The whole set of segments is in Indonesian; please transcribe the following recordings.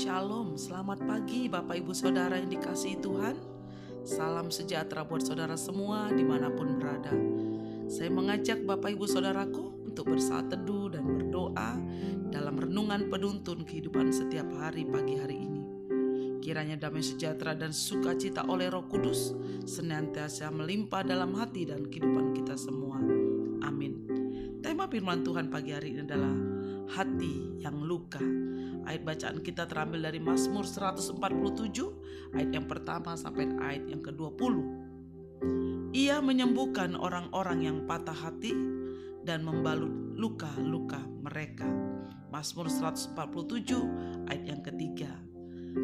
Shalom, selamat pagi Bapak Ibu Saudara yang dikasihi Tuhan. Salam sejahtera buat saudara semua di mana pun berada. Saya mengajak Bapak Ibu Saudaraku untuk bersaat teduh dan berdoa Dalam renungan penuntun kehidupan setiap hari pagi hari ini. Kiranya damai sejahtera dan sukacita oleh roh kudus Senantiasa melimpah dalam hati dan kehidupan kita semua. Amin. Tema firman Tuhan pagi hari ini adalah hati yang luka Ayat bacaan kita terambil dari Mazmur 147 ayat yang pertama sampai ayat yang ke-20. Ia menyembuhkan orang-orang yang patah hati dan membalut luka-luka mereka. Mazmur 147 ayat yang ketiga.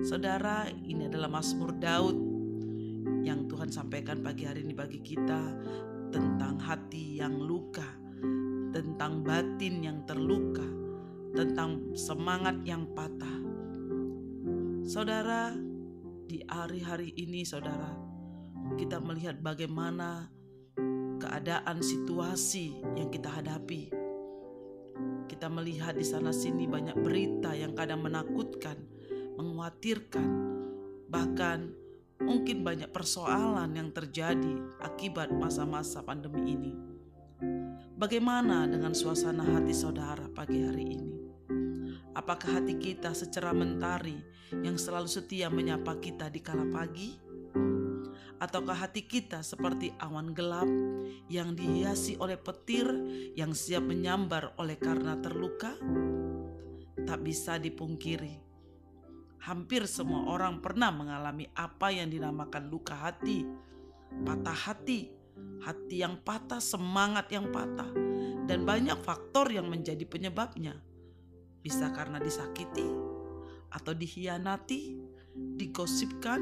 Saudara, ini adalah Mazmur Daud yang Tuhan sampaikan pagi hari ini bagi kita tentang hati yang luka, tentang batin yang terluka, tentang semangat yang patah. Saudara, di hari-hari ini saudara, kita melihat bagaimana keadaan situasi yang kita hadapi. Kita melihat di sana sini banyak berita yang kadang menakutkan, mengkhawatirkan, bahkan mungkin banyak persoalan yang terjadi akibat masa-masa pandemi ini. Bagaimana dengan suasana hati saudara pagi hari ini? Apakah hati kita secara mentari yang selalu setia menyapa kita di kala pagi? Ataukah hati kita seperti awan gelap yang dihiasi oleh petir yang siap menyambar oleh karena terluka? Tak bisa dipungkiri. Hampir semua orang pernah mengalami apa yang dinamakan luka hati, patah hati, hati yang patah, semangat yang patah, dan banyak faktor yang menjadi penyebabnya bisa karena disakiti atau dihianati, digosipkan,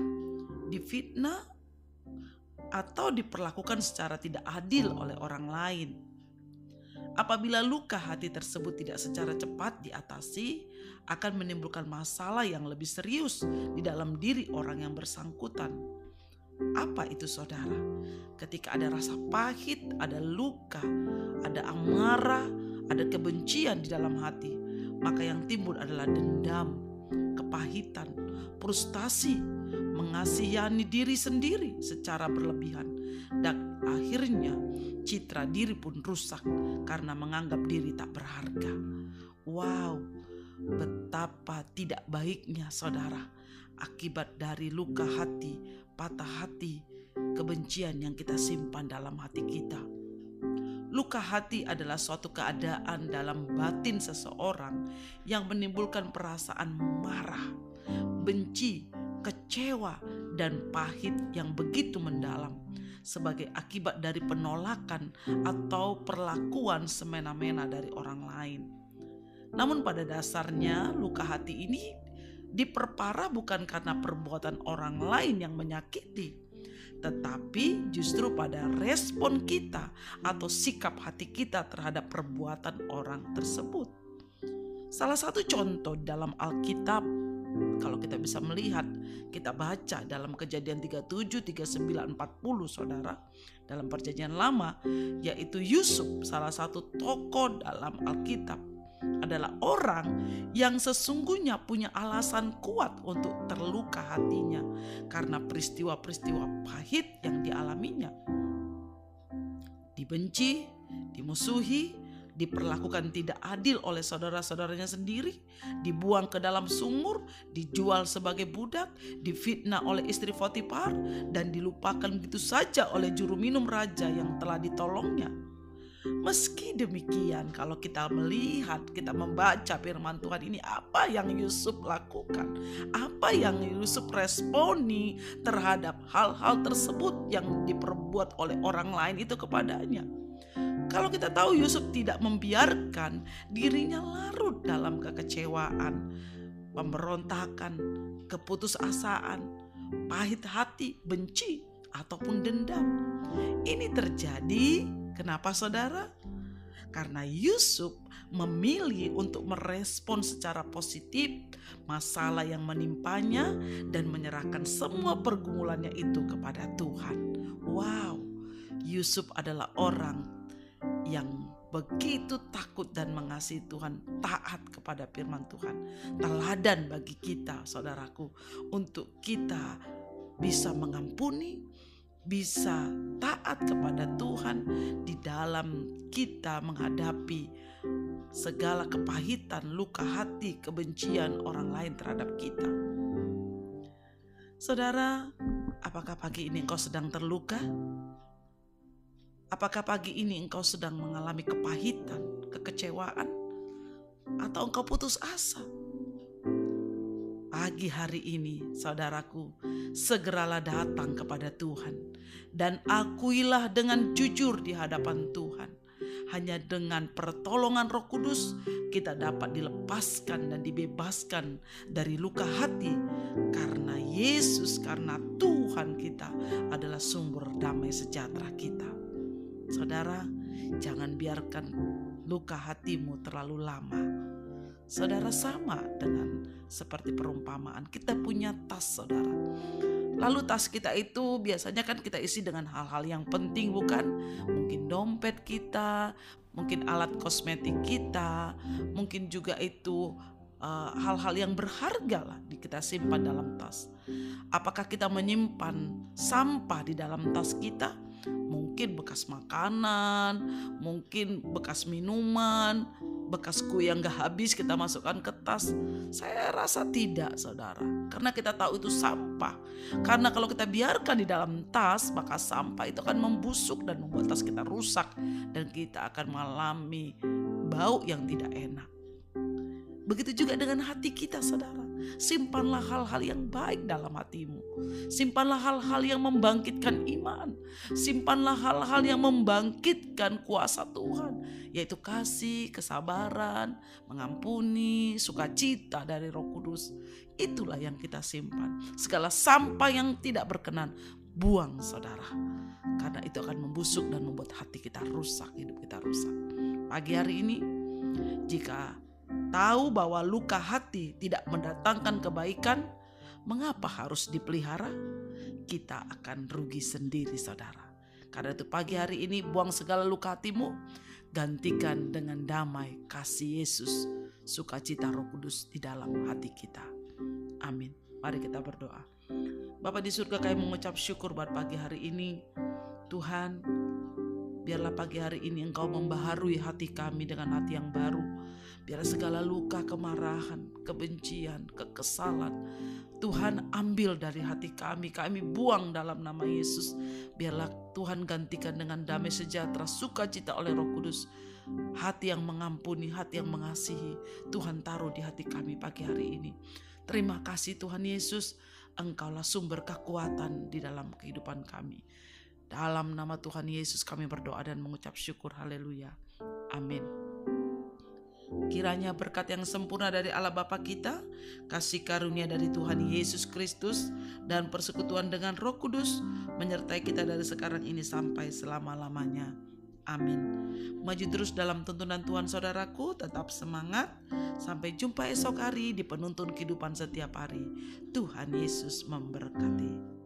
difitnah, atau diperlakukan secara tidak adil oleh orang lain. Apabila luka hati tersebut tidak secara cepat diatasi, akan menimbulkan masalah yang lebih serius di dalam diri orang yang bersangkutan. Apa itu, saudara? Ketika ada rasa pahit, ada luka, ada amarah, ada kebencian di dalam hati, maka yang timbul adalah dendam, kepahitan, frustasi, mengasihani diri sendiri secara berlebihan, dan akhirnya citra diri pun rusak karena menganggap diri tak berharga. Wow, betapa tidak baiknya saudara akibat dari luka hati, patah hati, kebencian yang kita simpan dalam hati kita Luka hati adalah suatu keadaan dalam batin seseorang yang menimbulkan perasaan marah, benci, kecewa, dan pahit yang begitu mendalam sebagai akibat dari penolakan atau perlakuan semena-mena dari orang lain. Namun pada dasarnya luka hati ini diperparah bukan karena perbuatan orang lain yang menyakiti, tetapi justru pada respon kita atau sikap hati kita terhadap perbuatan orang tersebut. Salah satu contoh dalam Alkitab kalau kita bisa melihat, kita baca dalam kejadian 37, 39, 40 saudara. Dalam perjanjian lama, yaitu Yusuf salah satu tokoh dalam Alkitab adalah orang yang sesungguhnya punya alasan kuat untuk terluka hatinya karena peristiwa-peristiwa pahit yang dialaminya. Dibenci, dimusuhi, diperlakukan tidak adil oleh saudara-saudaranya sendiri, dibuang ke dalam sumur, dijual sebagai budak, difitnah oleh istri Potifar, dan dilupakan begitu saja oleh juru minum raja yang telah ditolongnya Meski demikian, kalau kita melihat, kita membaca firman Tuhan ini, apa yang Yusuf lakukan, apa yang Yusuf responi terhadap hal-hal tersebut yang diperbuat oleh orang lain itu kepadanya. Kalau kita tahu Yusuf tidak membiarkan dirinya larut dalam kekecewaan, pemberontakan, keputusasaan, pahit hati, benci, ataupun dendam. Ini terjadi Kenapa saudara? Karena Yusuf memilih untuk merespon secara positif masalah yang menimpanya dan menyerahkan semua pergumulannya itu kepada Tuhan. Wow, Yusuf adalah orang yang begitu takut dan mengasihi Tuhan, taat kepada firman Tuhan. Teladan bagi kita, saudaraku, untuk kita bisa mengampuni, bisa taat kepada Tuhan di dalam kita menghadapi segala kepahitan, luka hati, kebencian orang lain terhadap kita. Saudara, apakah pagi ini engkau sedang terluka? Apakah pagi ini engkau sedang mengalami kepahitan, kekecewaan, atau engkau putus asa? Pagi hari ini, saudaraku, segeralah datang kepada Tuhan dan akuilah dengan jujur di hadapan Tuhan. Hanya dengan pertolongan Roh Kudus, kita dapat dilepaskan dan dibebaskan dari luka hati, karena Yesus, karena Tuhan kita adalah sumber damai sejahtera kita. Saudara, jangan biarkan luka hatimu terlalu lama. Saudara sama dengan seperti perumpamaan. Kita punya tas, saudara. Lalu tas kita itu biasanya kan kita isi dengan hal-hal yang penting bukan? Mungkin dompet kita, mungkin alat kosmetik kita, mungkin juga itu eh, hal-hal uh, yang berharga lah kita simpan dalam tas. Apakah kita menyimpan sampah di dalam tas kita? mungkin bekas makanan, mungkin bekas minuman, bekas kue yang gak habis kita masukkan ke tas. Saya rasa tidak, saudara, karena kita tahu itu sampah. Karena kalau kita biarkan di dalam tas, maka sampah itu akan membusuk dan membuat tas kita rusak, dan kita akan mengalami bau yang tidak enak. Begitu juga dengan hati kita, saudara. Simpanlah hal-hal yang baik dalam hatimu. Simpanlah hal-hal yang membangkitkan iman. Simpanlah hal-hal yang membangkitkan kuasa Tuhan, yaitu kasih, kesabaran, mengampuni, sukacita dari Roh Kudus. Itulah yang kita simpan. Segala sampah yang tidak berkenan, buang saudara. Karena itu akan membusuk dan membuat hati kita rusak, hidup kita rusak. Pagi hari ini, jika tahu bahwa luka hati tidak mendatangkan kebaikan, mengapa harus dipelihara? Kita akan rugi sendiri, saudara. Karena itu, pagi hari ini buang segala luka hatimu, gantikan dengan damai kasih Yesus, sukacita Roh Kudus di dalam hati kita. Amin. Mari kita berdoa. Bapak di surga kami mengucap syukur buat pagi hari ini. Tuhan, biarlah pagi hari ini Engkau membaharui hati kami dengan hati yang baru Biar segala luka, kemarahan, kebencian, kekesalan, Tuhan ambil dari hati kami, kami buang dalam nama Yesus. Biarlah Tuhan gantikan dengan damai sejahtera, sukacita oleh Roh Kudus. Hati yang mengampuni, hati yang mengasihi, Tuhan taruh di hati kami pagi hari ini. Terima kasih Tuhan Yesus, Engkaulah sumber kekuatan di dalam kehidupan kami. Dalam nama Tuhan Yesus kami berdoa dan mengucap syukur. Haleluya. Amin. Kiranya berkat yang sempurna dari Allah Bapa kita, kasih karunia dari Tuhan Yesus Kristus, dan persekutuan dengan Roh Kudus menyertai kita dari sekarang ini sampai selama-lamanya. Amin. Maju terus dalam tuntunan Tuhan saudaraku, tetap semangat. Sampai jumpa esok hari di penuntun kehidupan setiap hari. Tuhan Yesus memberkati.